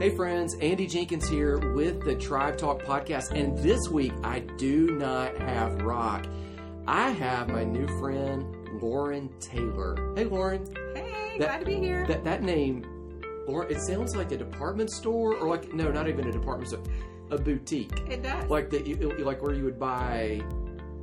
Hey friends, Andy Jenkins here with the Tribe Talk podcast, and this week I do not have Rock. I have my new friend Lauren Taylor. Hey Lauren. Hey, That- glad to be here. That that name, Lauren, it sounds like a department store, or like no, not even a department store, a boutique. it does. Like that, like where you would buy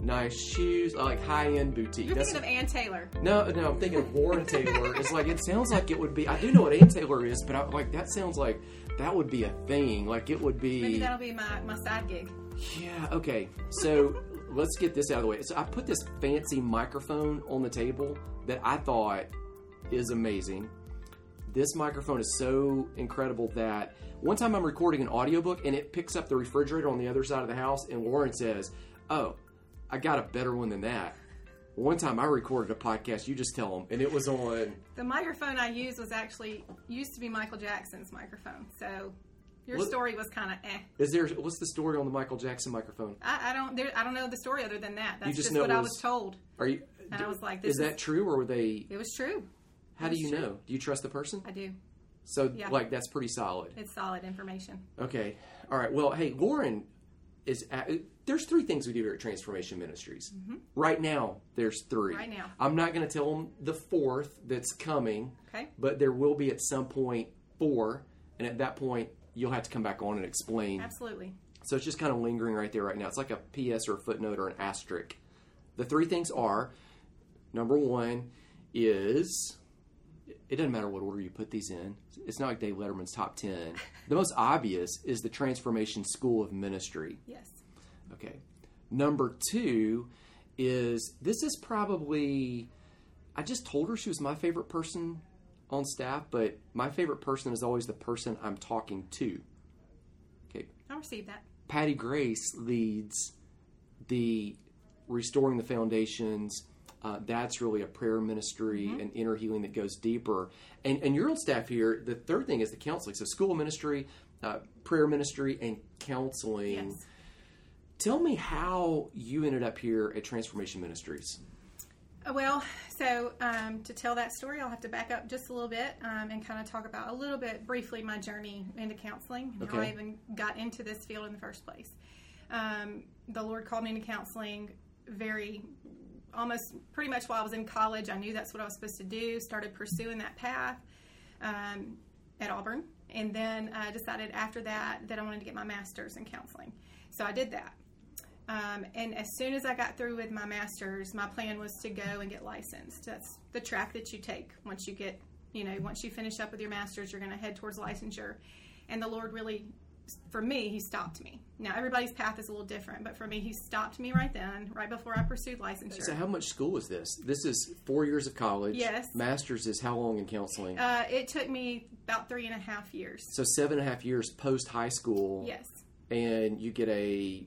nice shoes, like high end boutique. You're That's- thinking of Ann Taylor. no, no, I'm thinking of Lauren Taylor. It's like it sounds like it would be. I do know what Ann Taylor is, but I, like that sounds like that would be a thing. Like it would be. Maybe that'll be my, my side gig. Yeah. Okay. So let's get this out of the way. So I put this fancy microphone on the table that I thought is amazing. This microphone is so incredible that one time I'm recording an audiobook and it picks up the refrigerator on the other side of the house, and Lauren says, "Oh, I got a better one than that." One time I recorded a podcast. You just tell them, and it was on. The microphone I used was actually used to be Michael Jackson's microphone. So your What- story was kind of eh. Is there? What's the story on the Michael Jackson microphone? I, I don't there, I don't know the story other than that. That's just just, know what it I was- was told. Are you? And I was like, is this that true, or were they? It was true. How do you true. know? Do you trust the person? I do. So, Yeah. like, that's pretty solid. It's solid information. Okay. All right. Well, hey, Lauren is. At, there's three things we do here at Transformation Ministries. Right now, there's three. Mm-hmm. Right now. I'm not going to tell them the fourth that's coming, Okay. but there will be at some point four, and at that point, you'll have to come back on and explain. Absolutely. So it's just kind of lingering right there right now. It's like a PS or a footnote or an asterisk. The three things are number one is it doesn't matter what order you put these in. It's not like Dave Letterman's top 10. The most obvious is the Transformation School of Ministry. Yes. Okay. Number two is this is probably, I just told her she was my favorite person on staff, but my favorite person is always the person I'm talking to. Okay. I'll receive that. Patty Grace leads the Restoring the Foundations. Uh, that's really a prayer ministry and inner healing that goes deeper. And, and your own staff here, the third thing is the counseling. So, school ministry, uh, prayer ministry, and counseling. Yes. Tell me how you ended up here at Transformation Ministries. Uh, Well, so um, to tell that story, I'll have to back up just a little bit um, and kind of talk about a little bit briefly my journey into counseling and how I even got into this field in the first place. Um, the Lord called me into counseling very, almost pretty much while I was in college. I knew that's what I was supposed to do, started pursuing that path um, at Auburn, and then I decided after that that I wanted to get my master's in counseling. So I did that. Um, and as soon as I got through with my master's, my plan was to go and get licensed. That's the track that you take once you get, you know, once you finish up with your master's, you're going to head towards licensure. And the Lord really, for me, He stopped me. Now, everybody's path is a little different, but for me, He stopped me right then, right before I pursued licensure. So, how much school is this? This is four years of college. Yes. Master's is how long in counseling? Uh, it took me about three and a half years. so, seven and a half years post high school. Yes, And you get a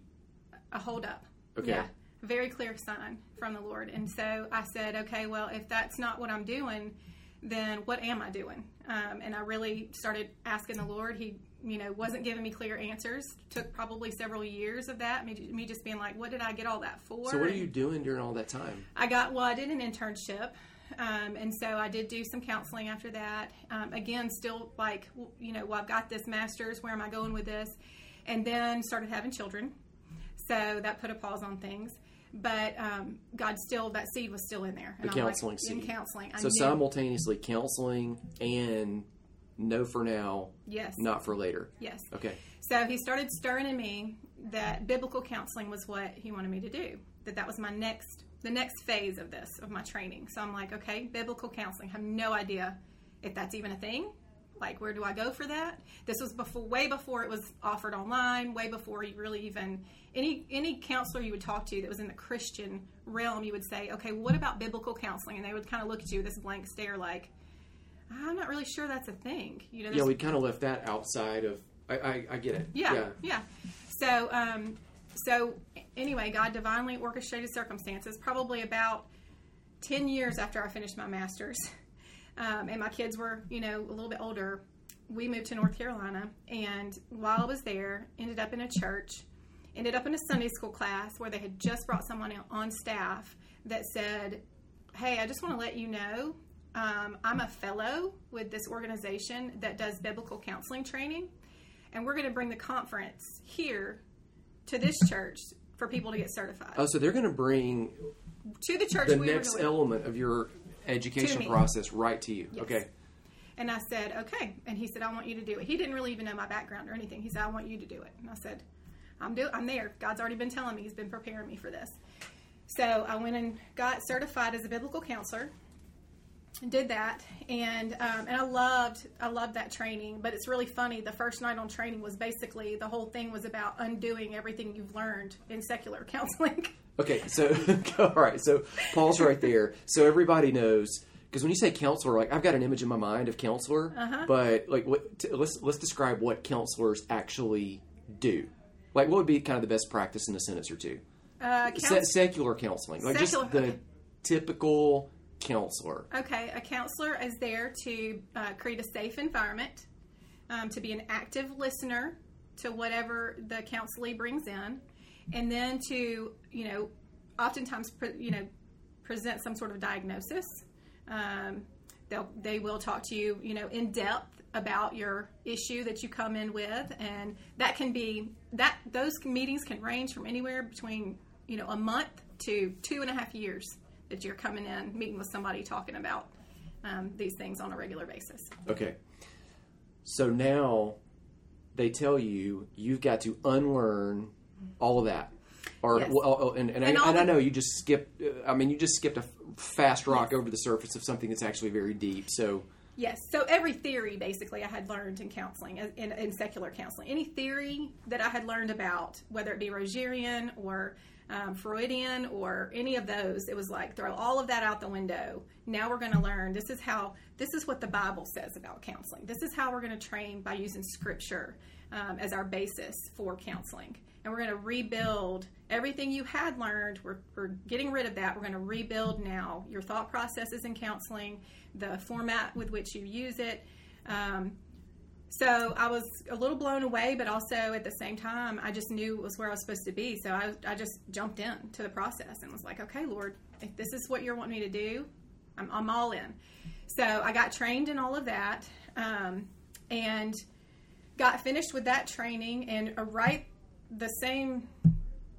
a hold up. Okay. Yeah, very clear sign from the Lord. And so I said, okay, well, if that's not what I'm doing, then what am I doing? Um, and I really started asking the Lord. He, you know, wasn't giving me clear answers. Took probably several years of that. Me, me just being like, what did I get all that for? So what are you doing during all that time? I got well. I did an internship, um, and so I did do some counseling after that. Um, again, still like you know, well, I've got this master's. Where am I going with this? And then started having children, so that put a pause on things. But um, God still that seed was still in there. The I'm like, counseling in seed. counseling. I So knew, simultaneously counseling and no for now, yes, not for later. yes. Okay. So he started stirring in me that biblical counseling was what he wanted me to do. That that was my next the next phase of this of my training. So I'm like, okay, biblical counseling. I have no idea if that's even a thing. Like, where do I go for that? This was before, way before it was offered online, way before you really even any any counselor you would talk to that was in the Christian realm. You would say, okay, what about biblical counseling? And they would kind of look at you with this blank stare, like, I'm not really sure that's a thing. You know, Yeah, we kind of left that outside of. I, I, I get it. yeah, yeah. So, um, so anyway, God divinely orchestrated circumstances. Probably about ten years after I finished my master's, um, and my kids were, you know, a little bit older. We moved to North Carolina, and while I was there, ended up in a church, ended up in a Sunday school class where they had just brought someone on staff that said, "Hey, I just want to let you know um, I'm a fellow with this organization that does biblical counseling training, and we're going to bring the conference here to this church for people to get certified. Oh, so they're going to bring to the church the we next element of your education process right to you. Yes. Okay. And I said, okay. And he said, I want you to do it. He didn't really even know my background or anything. He said, I want you to do it. And I said, I'm do I'm there. God's already been telling me. He's been preparing me for this. So I went and got certified as a biblical counselor. and Did that, and um, and I loved I loved that training. But it's really funny. The first night on training was basically the whole thing was about undoing everything you've learned in secular counseling. Okay, so all right, so Paul's right there. So everybody knows because when you say counselor, like I've got an image in my mind of counselor, Uh-huh. but like what? T- let's let's describe what counselors actually do. Like what would be kind of the best practice in a sentence or two? Uh, Se- secular counseling, like Secular, just the okay. typical counselor. Okay, a counselor is there to uh, create a safe environment, um, to be an active listener to whatever the counselee brings in, and then to you know, oftentimes pre- you know, present some sort of diagnosis. Um, they'll they will talk to you you know in depth about your issue that you come in with, and that can be that those meetings can range from anywhere between you know a month to two and a half years that you're coming in meeting with somebody talking about um, these things on a regular basis. Okay. So now they tell you you've got to unlearn all of that. Or Yes. well, oh, and and, And I, and I know you just skipped. uh, I mean, you just skipped a fast rock over the surface of something that's actually very deep. So Yes. So every theory, basically, I had learned in counseling, in, in secular counseling. Any theory that I had learned about, whether it be Rogerian or um, Freudian or any of those, it was like throw all of that out the window. Now we're going to learn. This is how. This is what the Bible says about counseling. This is how we're going to train by using Scripture um, as our basis for counseling. And we're going to rebuild everything you had learned. We're, we're getting rid of that. We're going to rebuild now your thought processes in counseling, the format with which you use it. Um, so I was a little blown away, but also at the same time, I just knew it was where I was supposed to be. So I, I just jumped in to the process and was like, okay, Lord, if this is what you're wanting me to do, I'm, I'm all in. So I got trained in all of that um, and got finished with that training. And uh, right the same,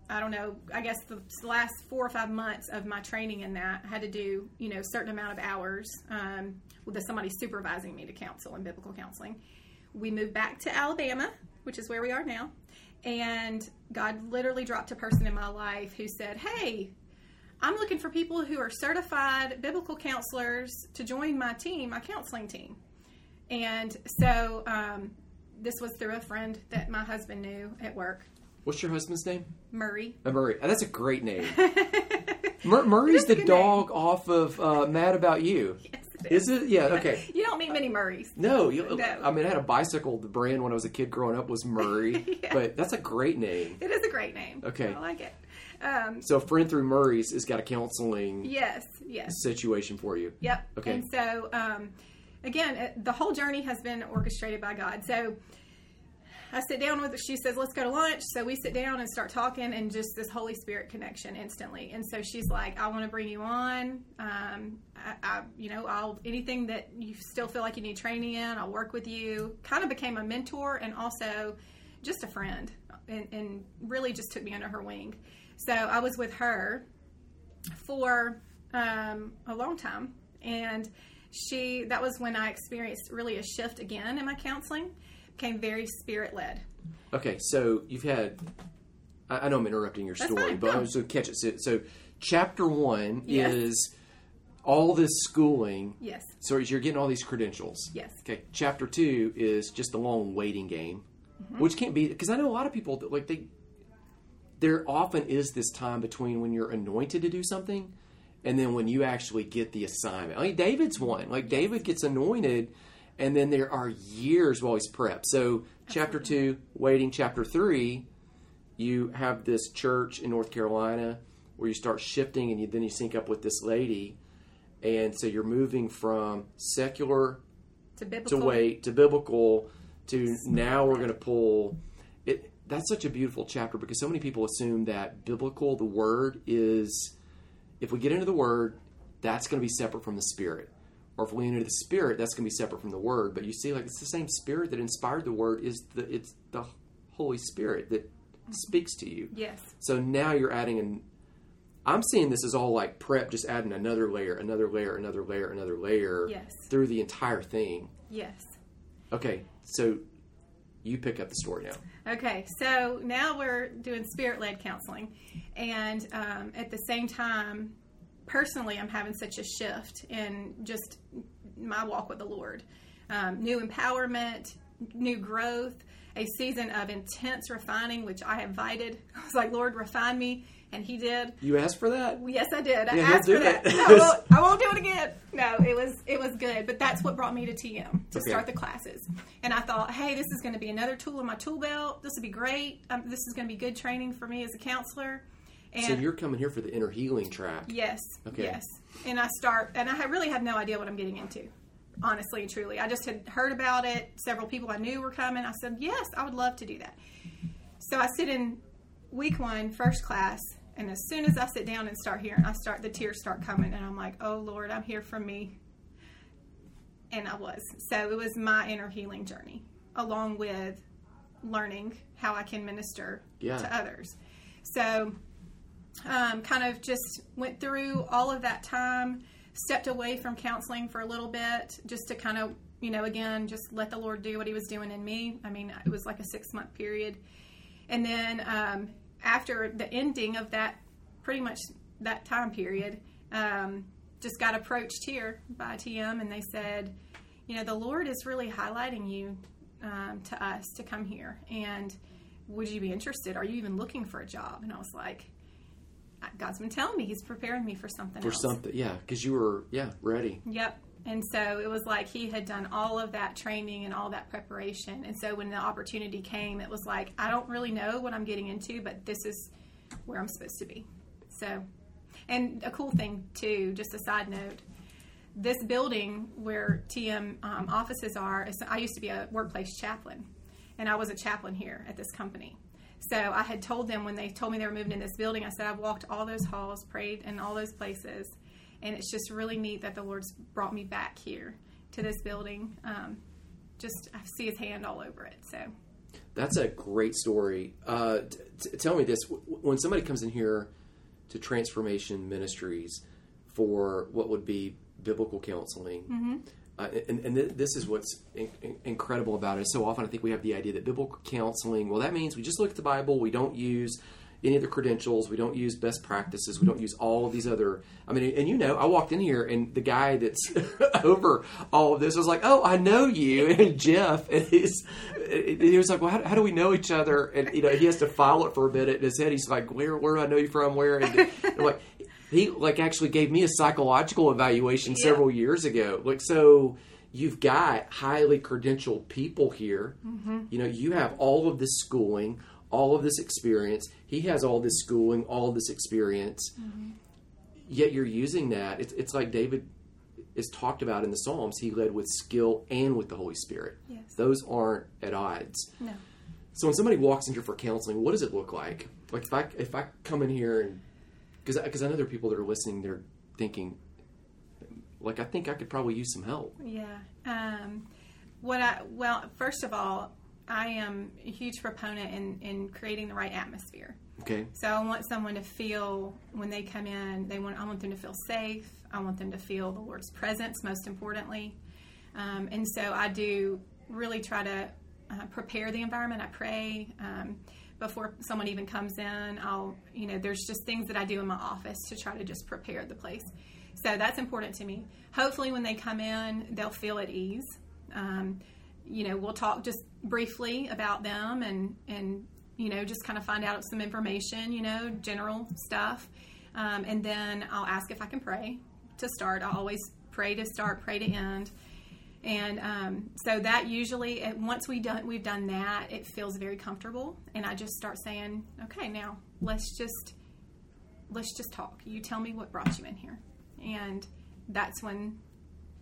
I don't know, I guess the last four or five months of my training in that, I had to do, you know, certain amount of hours um, with somebody supervising me to counsel in biblical counseling we moved back to Alabama, which is where we are now. And God literally dropped a person in my life who said, Hey, I'm looking for people who are certified biblical counselors to join my team, my counseling team. And so um, this was through a friend that my husband knew at work, what's your husband's name? Murray. Uh, Murray. Uh, that's a great name. Mur- Murray's the dog off of uh, Mad About You. Yes, it Is it? Yeah. Okay. You don't meet many Murrays. No, you, No. I mean, I had a bicycle. The brand when I was a kid growing up was Murray, Yeah. but that's a great name. It is a great name. Okay. I like it. Um, So, friend through Murray's has got a counseling yes, yes. situation for you. Yep. Okay. And so, um, again, the whole journey has been orchestrated by God. So I sit down with her. She says, "Let's go to lunch." So we sit down and start talking, and just this Holy Spirit connection instantly. And so she's like, "I want to bring you on. Um, I, I, you know, I'll anything that you still feel like you need training in, I'll work with you." Kind of became a mentor and also just a friend, and, and really just took me under her wing. So I was with her for um, a long time and she that was when i experienced really a shift again in my counseling became very spirit led Okay, so you've had. I, I know I'm interrupting your That's story, fine, but no. I'm just going to catch it. So, so, chapter one Yes. is all this schooling. yes So you're getting all these credentials. yes Okay, chapter two is just a long waiting game, Mm-hmm. which can't be because I know a lot of people that like they. There often is this time between when you're anointed to do something, and then when you actually get the assignment. Like David's one. Like David gets anointed, and then there are years while he's prepped. So chapter two, waiting. Chapter three, you have this church in North Carolina where you start shifting, and you, then you sync up with this lady, and so you're moving from secular to biblical? to wait to biblical to now we're going to pull. It that's such a beautiful chapter because so many people assume that biblical the word is if we get into the word that's going to be separate from the spirit or if we lean into the Spirit, that's going to be separate from the Word. But you see, like it's the same Spirit that inspired the Word is the it's the Holy Spirit that speaks to you. Yes. So now you're adding an. I'm seeing this as all like prep, just adding another layer, another layer, another layer, another layer Yes. through the entire thing. Yes. Okay, so you pick up the story now. Okay, so now we're doing spirit led counseling. And um, at the same time, personally, I'm having such a shift in just my walk with the Lord. Um, new empowerment, new growth, a season of intense refining, which I invited. I was like, Lord, refine me. And He did. You asked for that. Yes, I did. I Yeah, asked for that. that. No, I won't, I won't do it again. No, it was it was good, but that's what brought me to TM to Okay. start the classes. And I thought, hey, this is going to be another tool in my tool belt. This would be great. Um, this is going to be good training for me as a counselor. And So you're coming here for the inner healing track. yes, Okay. yes. And I start, and I really had no idea what I'm getting into. Honestly and truly, I just had heard about it. Several people I knew were coming. I said, yes, I would love to do that. So I sit in week one, first class, and as soon as I sit down and start hearing, I start the tears start coming, and I'm like, "Oh Lord, I'm here for me." And I was. So it was my inner healing journey, along with learning how I can minister Yeah. to others. So, um, kind of just went through all of that time, stepped away from counseling for a little bit, just to kind of, you know, again, just let the Lord do what He was doing in me. I mean, it was like a six month period. And then um, after the ending of that, pretty much that time period, um, just got approached here by TM and they said, you know, the Lord is really highlighting you um, to us to come here. And would you be interested? Are you even looking for a job? And I was like, God's been telling me He's preparing me for something For else. something, yeah, because you were, yeah, ready. Yep. And so it was like he had done all of that training and all that preparation. And so when the opportunity came, it was like, I don't really know what I'm getting into, but this is where I'm supposed to be. So, and a cool thing too, just a side note, this building where TM um, offices are, is, I used to be a workplace chaplain, and I was a chaplain here at this company. So I had told them when they told me they were moving in this building, I said I've walked all those halls, prayed in all those places, and it's just really neat that the Lord's brought me back here to this building. Um, just I see His hand all over it. So That's a great story. Uh, t- t- tell me this: W- when somebody comes in here to Transformation Ministries for what would be biblical counseling, uh, and, and th- this is what's in- in- incredible about it. So often, I think we have the idea that biblical counseling. Well, that means we just look at the Bible. We don't use any of the credentials. We don't use best practices. We don't use all of these other. I mean, and you know, I walked in here, and the guy that's over all of this was like, "Oh, I know you," and Jeff, and he's he was like, "Well, how, how do we know each other?" And you know, he has to file it for a minute in his head. He's like, "Where, where do I know you from? Where?" And I'm like, he like actually gave me a psychological evaluation Yeah. several years ago. Like, so you've got highly credentialed people here. Mm-hmm. You know, you have all of this schooling, all of this experience. He has all this schooling, all of this experience. Mm-hmm. Yet you're using that. It's, it's like David is talked about in the Psalms. He led with skill and with the Holy Spirit. Yes. Those aren't at odds. no. So when somebody walks in here for counseling, what does it look like? Like if I if I come in here and because because I know there are people that are listening, they're thinking, like I think I could probably use some help. Yeah. Um, what I well, first of all, I am a huge proponent in in creating the right atmosphere. Okay, So I want someone to feel when they come in, they want I want them to feel safe. I want them to feel the Lord's presence, most importantly. Um, and so I do really try to uh, prepare the environment. I pray um, before someone even comes in. I'll, you know, there's just things that I do in my office to try to just prepare the place. So that's important to me. Hopefully, when they come in, they'll feel at ease. Um, you know, we'll talk just briefly about them and and you know just kind of find out some information. You know, general stuff, um, and then I'll ask if I can pray to start. I always pray to start, pray to end. And um, so that usually, once we done we've done that, it feels very comfortable, and I just start saying, "Okay, now let's just let's just talk. You tell me what brought you in here," and that's when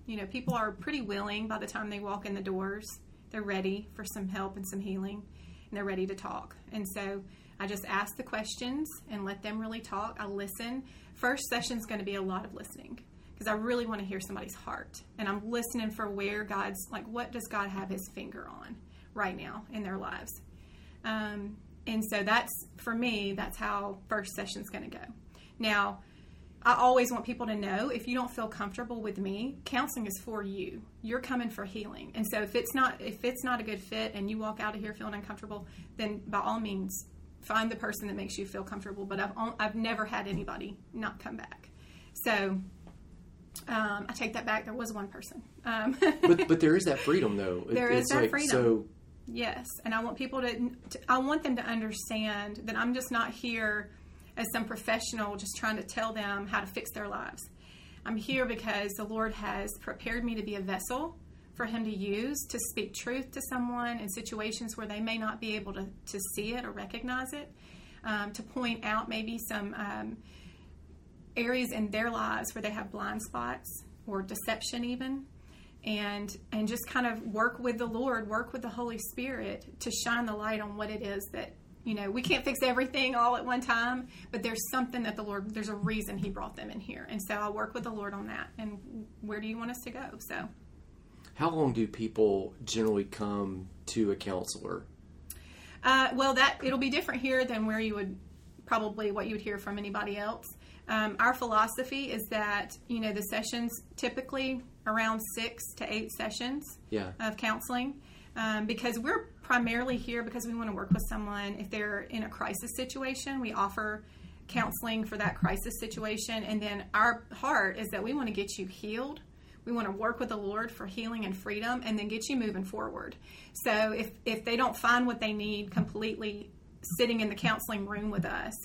you know people are pretty willing by the time they walk in the doors. They're ready for some help and some healing, and they're ready to talk. And so I just ask the questions and let them really talk. I listen. First session's going to be a lot of listening because I really want to hear somebody's heart. And I'm listening for where God's, like, what does God have his finger on right now in their lives? Um, and so that's, for me, that's how first session's going to go. Now, I always want people to know if you don't feel comfortable with me, counseling is for you. You're coming for healing. And so if it's not if it's not a good fit and you walk out of here feeling uncomfortable, then by all means find the person that makes you feel comfortable, but I've I've never had anybody not come back. So um, I take that back. There was one person. Um, but but there is that freedom though. It, there is that like, freedom. So yes, and I want people to, to I want them to understand that I'm just not here as some professional just trying to tell them how to fix their lives. I'm here because the Lord has prepared me to be a vessel for Him to use to speak truth to someone in situations where they may not be able to, to see it or recognize it, um, to point out maybe some um, areas in their lives where they have blind spots or deception, even. And, and just kind of work with the Lord, work with the Holy Spirit to shine the light on what it is that you know, we can't fix everything all at one time, but there's something that the Lord, there's a reason He brought them in here. And so i'll work with the Lord on that. And where do you want us to go? So, how long do people generally come to a counselor? Uh, well, that it'll be different here than where you would probably what you would hear from anybody else. Um, our philosophy is that you know the sessions typically around six to eight sessions yeah. of counseling um, because we're primarily here because we want to work with someone if they're in a crisis situation. We offer counseling for that crisis situation, and then our heart is that we want to get you healed. We want to work with the Lord for healing and freedom, and then get you moving forward. So if if they don't find what they need completely sitting in the counseling room with us,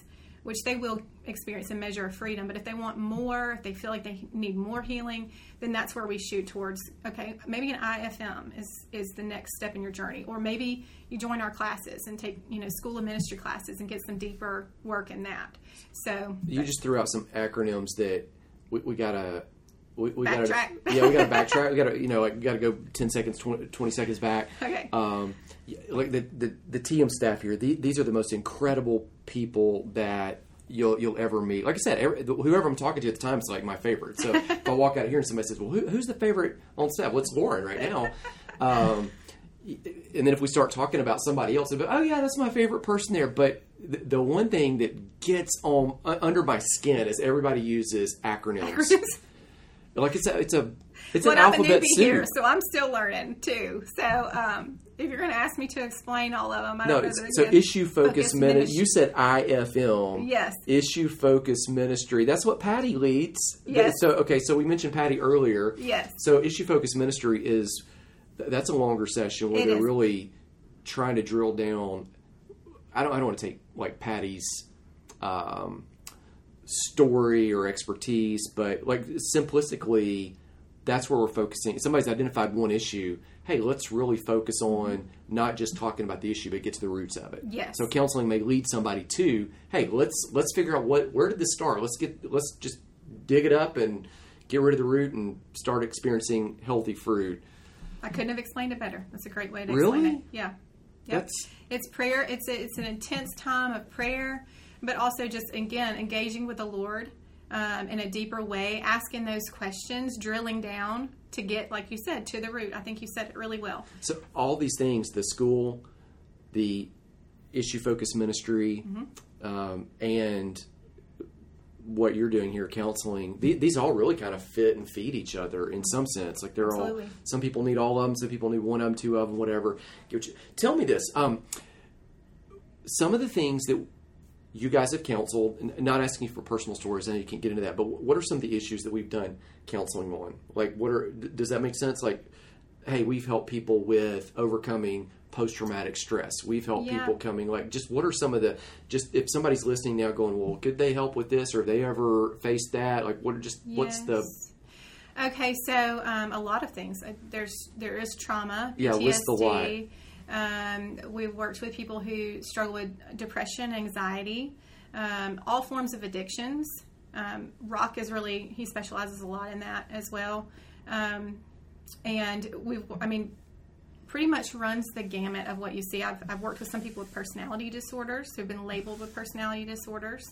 which they will experience a measure of freedom. But if they want more, if they feel like they need more healing, then that's where we shoot towards. Okay, maybe an IFM is is the next step in your journey, or maybe you join our classes and take you know school of ministry classes and get some deeper work in that. So you just threw out some acronyms that we, we gotta we, we gotta yeah we gotta backtrack. We gotta you know like we gotta go 10 seconds 20, 20 seconds back. Okay. Um like the the, the tm staff here the, these are the most incredible people that you'll you'll ever meet. Like i said every, whoever i'm talking to at the time is like my favorite. So if i walk out here and somebody says well who, who's the favorite on staff? What's lauren right now. Um and then if we start talking about somebody else, oh yeah, that's my favorite person there. But the, the one thing that gets on under my skin is everybody uses acronyms. Like it's a it's a it's well, an alphabet soup. Here, so I'm still learning too. So um, if you're going to ask me to explain all of them, I no. so issue focus, focus ministry. You said IFM. Yes. Issue focus ministry. That's what Patty leads. Yes. So okay, so we mentioned Patty earlier. Yes. So issue focus ministry is that's a longer session where it they're is. really trying to drill down. I don't. I don't want to take like Patty's. Um, story or expertise, but like simplistically, that's where we're focusing. Somebody's identified one issue. Hey, let's really focus on not just talking about the issue, but get to the roots of it. Yes. So counseling may lead somebody to, hey, let's let's figure out what where did this start. Let's get let's just dig it up and get rid of the root and start experiencing healthy fruit. I couldn't have explained it better. That's a great way to really? explain it. Yeah. Yep. That's... It's prayer. It's a, it's an intense time of prayer but also just again engaging with the Lord um, in a deeper way, asking those questions, drilling down to get, like you said, to the root. I think you said it really well. So all these things, the school, the issue focused ministry, mm-hmm. um, and what you're doing here, counseling, these all really kind of fit and feed each other in some sense. Like they're Absolutely. all, some people need all of them, some people need one of them, two of them, whatever. Tell me this. Um, some of the things that you guys have counseled, not asking for personal stories, and you can't get into that, but what are some of the issues that we've done counseling on? Like, what are, does that make sense? Like, hey, we've helped people with overcoming post traumatic stress. We've helped yeah. people coming, like, just what are some of the, just if somebody's listening now going, well, could they help with this or have they ever faced that? Like, what are just, yes. what's the, Okay, so um, a lot of things. Uh, there's there is trauma. Yeah, PTSD, list the lot. Um, we've worked with people who struggle with depression, anxiety, um, all forms of addictions. Um, Rock is really, he specializes a lot in that as well. Um, and we've, I mean, pretty much runs the gamut of what you see. I've, I've worked with some people with personality disorders who've been labeled with personality disorders.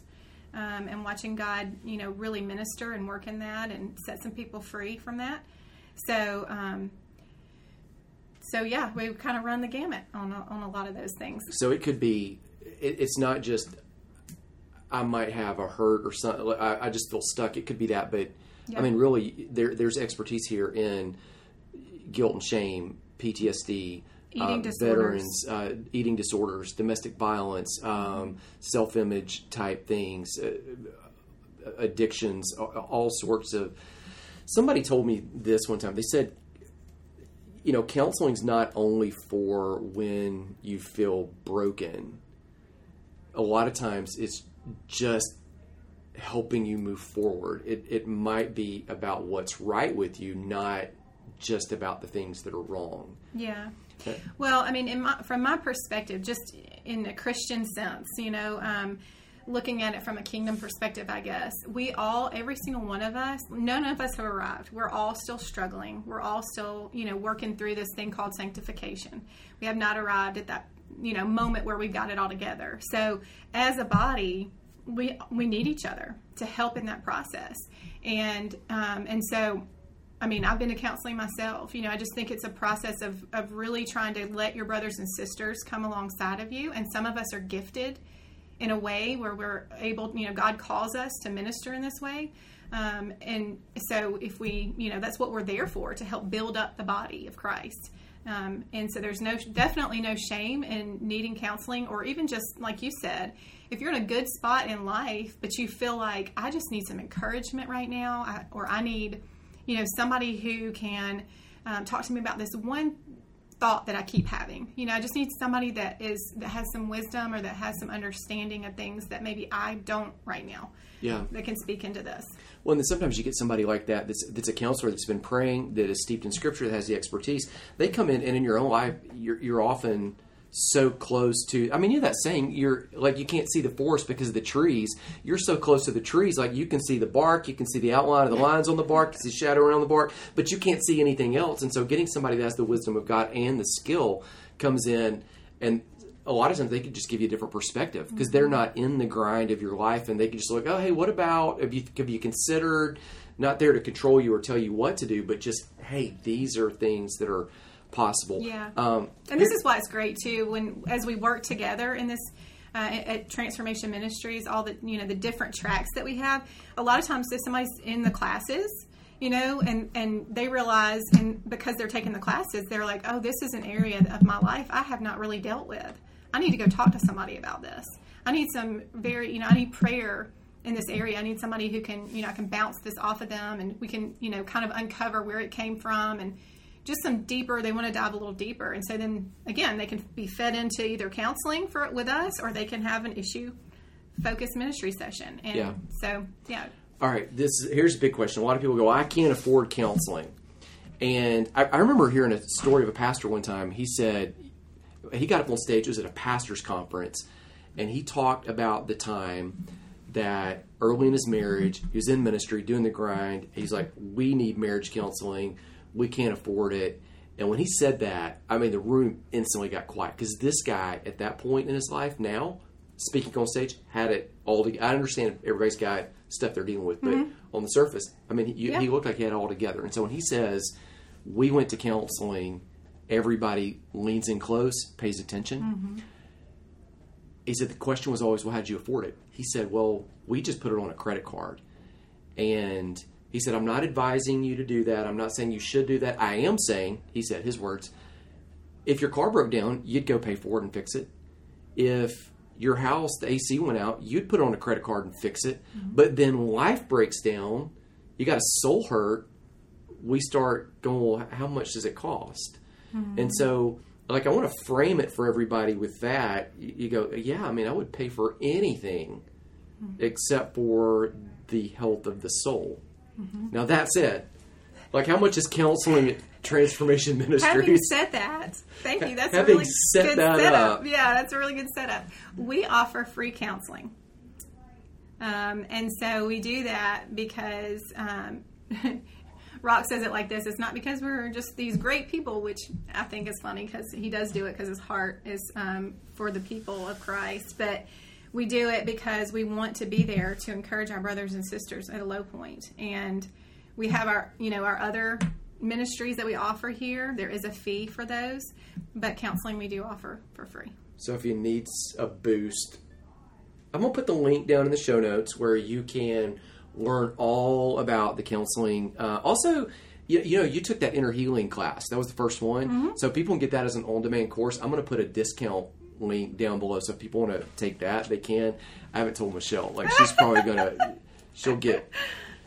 um, and watching God, you know, really minister and work in that and set some people free from that. So, um, so yeah, we kind of run the gamut on a, on a lot of those things. So it could be. It, it's not just I might have a hurt or something. I, I just feel stuck. It could be that, but Yeah. I mean, really, there, there's expertise here in guilt and shame, PTSD, Eating uh, disorders. veterans, uh, eating disorders, domestic violence, um, self-image type things, uh, addictions, all sorts of. Somebody told me this one time. They said, you know, counseling's not only for when you feel broken. A lot of times, it's just helping you move forward. It it might be about what's right with you, not just about the things that are wrong. Yeah. Well, I mean, in my, from my perspective, just in a Christian sense, you know, um, looking at it from a kingdom perspective, I guess we all, every single one of us, none of us have arrived. We're all still struggling. We're all still, you know, working through this thing called sanctification. We have not arrived at that, you know, moment where we've got it all together. So, as a body, we we need each other to help in that process, and um, and so I mean, I've been to counseling myself. You know, I just think it's a process of, of really trying to let your brothers and sisters come alongside of you. And some of us are gifted in a way where we're able, you know, God calls us to minister in this way. Um, and so if we, you know, that's what we're there for to help build up the body of Christ. Um, and so there's no, definitely no shame in needing counseling or even just like you said, if you're in a good spot in life, but you feel like I just need some encouragement right now, I, or I need, you know, somebody who can um, talk to me about this one thought that I keep having. You know, I just need somebody that is that has some wisdom or that has some understanding of things that maybe I don't right now. Yeah. That can speak into this. Well, and then sometimes you get somebody like that that's, that's a counselor that's been praying, that is steeped in scripture, that has the expertise. They come in, and in your own life, you're, you're often so close to. I mean, you know that saying, you're like, you can't see the forest because of the trees. You're so close to the trees, like you can see the bark, you can see the outline of the lines on the bark, you see shadow around the bark, but you can't see anything else. And so, getting somebody that has the wisdom of God and the skill comes in, and a lot of times they could just give you a different perspective because they're mm-hmm. not in the grind of your life and they can just look, oh, hey, what about have you have you considered not there to control you or tell you what to do, but just hey, these are things that are possible. Yeah. Um, And this is why it's great too. When as we work together in this uh, at at Transformation Ministries, all the you know the different tracks that we have. A lot of times, if somebody's in the classes, you know, and and they realize, and because they're taking the classes, they're like, oh, this is an area of my life I have not really dealt with. I need to go talk to somebody about this. I need some very, you know, I need prayer in this area. I need somebody who can, you know, I can bounce this off of them, and we can, you know, kind of uncover where it came from and just some deeper they want to dive a little deeper and so then again they can be fed into either counseling for with us or they can have an issue focused ministry session and Yeah. so yeah All right, this here's a big question. A lot of people go, I can't afford counseling, and I, I remember hearing a story of a pastor one time. He said he got up on stage. It was at a pastors' conference, and he talked about the time that early in his marriage, he was in ministry doing the grind. He's like, we need marriage counseling. We can't afford it. And when he said that, I mean, the room instantly got quiet because this guy at that point in his life now, speaking on stage, had it all together. I understand everybody's got stuff they're dealing with, but mm-hmm. on the surface, I mean, he, Yeah. he looked like he had it all together. And so when he says, we went to counseling, everybody leans in close, pays attention. Mm-hmm. He said the question was always, well, how'd you afford it? He said, well, we just put it on a credit card. And he said, I'm not advising you to do that. I'm not saying you should do that. I am saying, he said, his words, if your car broke down, you'd go pay for it and fix it. If your house, the AC went out, you'd put on a credit card and fix it. Mm-hmm. But then life breaks down, you got a soul hurt, we start going, well, how much does it cost? Mm-hmm. And so, like, I want to frame it for everybody with that. You, you go, yeah, I mean, I would pay for anything mm-hmm. except for the health of the soul. Now, that said, like, how much is counseling at Transformation having Ministries? said that thank you. That's Having a really set good that setup. up. yeah that's a really good setup. We offer free counseling. Um, and so we do that because um, Rock says it like this it's not because we're just these great people which I think is funny because he does do it because his heart is um, for the people of Christ. But we do it because we want to be there to encourage our brothers and sisters at a low point. And we have our, you know, our other ministries that we offer here. There is a fee for those, but counseling we do offer for free. So if you need a boost, I'm gonna put the link down in the show notes where you can learn all about the counseling. Uh, also, you, you, know, you took that inner healing class. That was the first one. Mm-hmm. So people can get that as an on-demand course. I'm gonna put a discount link down below. So if people want to take that, they can. I haven't told Michelle. Like she's probably gonna. she'll get.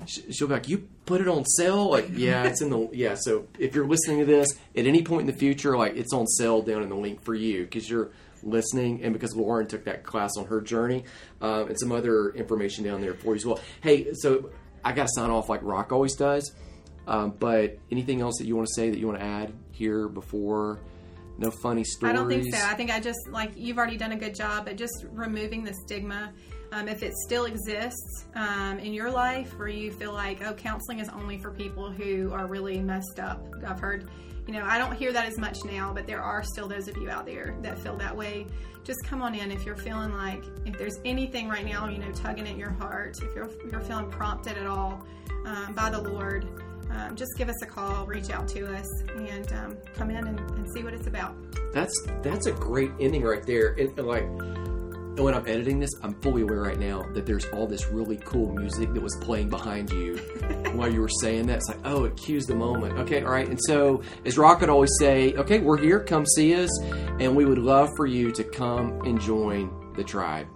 She'll be like, "You put it on sale?" Like, yeah, it's in the yeah. So if you're listening to this at any point in the future, like it's on sale down in the link for you because you're listening and because Lauren took that class on her journey um, and some other information down there for you as well. Hey, so I got to sign off like Rock always does. Um, but anything else that you want to say that you want to add here before? No funny stories. I don't think so. I think I just like you've already done a good job at just removing the stigma. Um, if it still exists um, in your life, where you feel like oh, counseling is only for people who are really messed up. I've heard, you know, I don't hear that as much now, but there are still those of you out there that feel that way. Just come on in if you're feeling like if there's anything right now, you know, tugging at your heart, if you're you're feeling prompted at all um, by the Lord um, just give us a call, reach out to us, and um, come in and, and, see what it's about. That's that's a great ending right there. And, and like when I'm editing this, I'm fully aware right now that there's all this really cool music that was playing behind you while you were saying that. It's like, oh, it cues the moment. Okay, all right. And so, as Rock would always say, okay, we're here. Come see us, and we would love for you to come and join the tribe.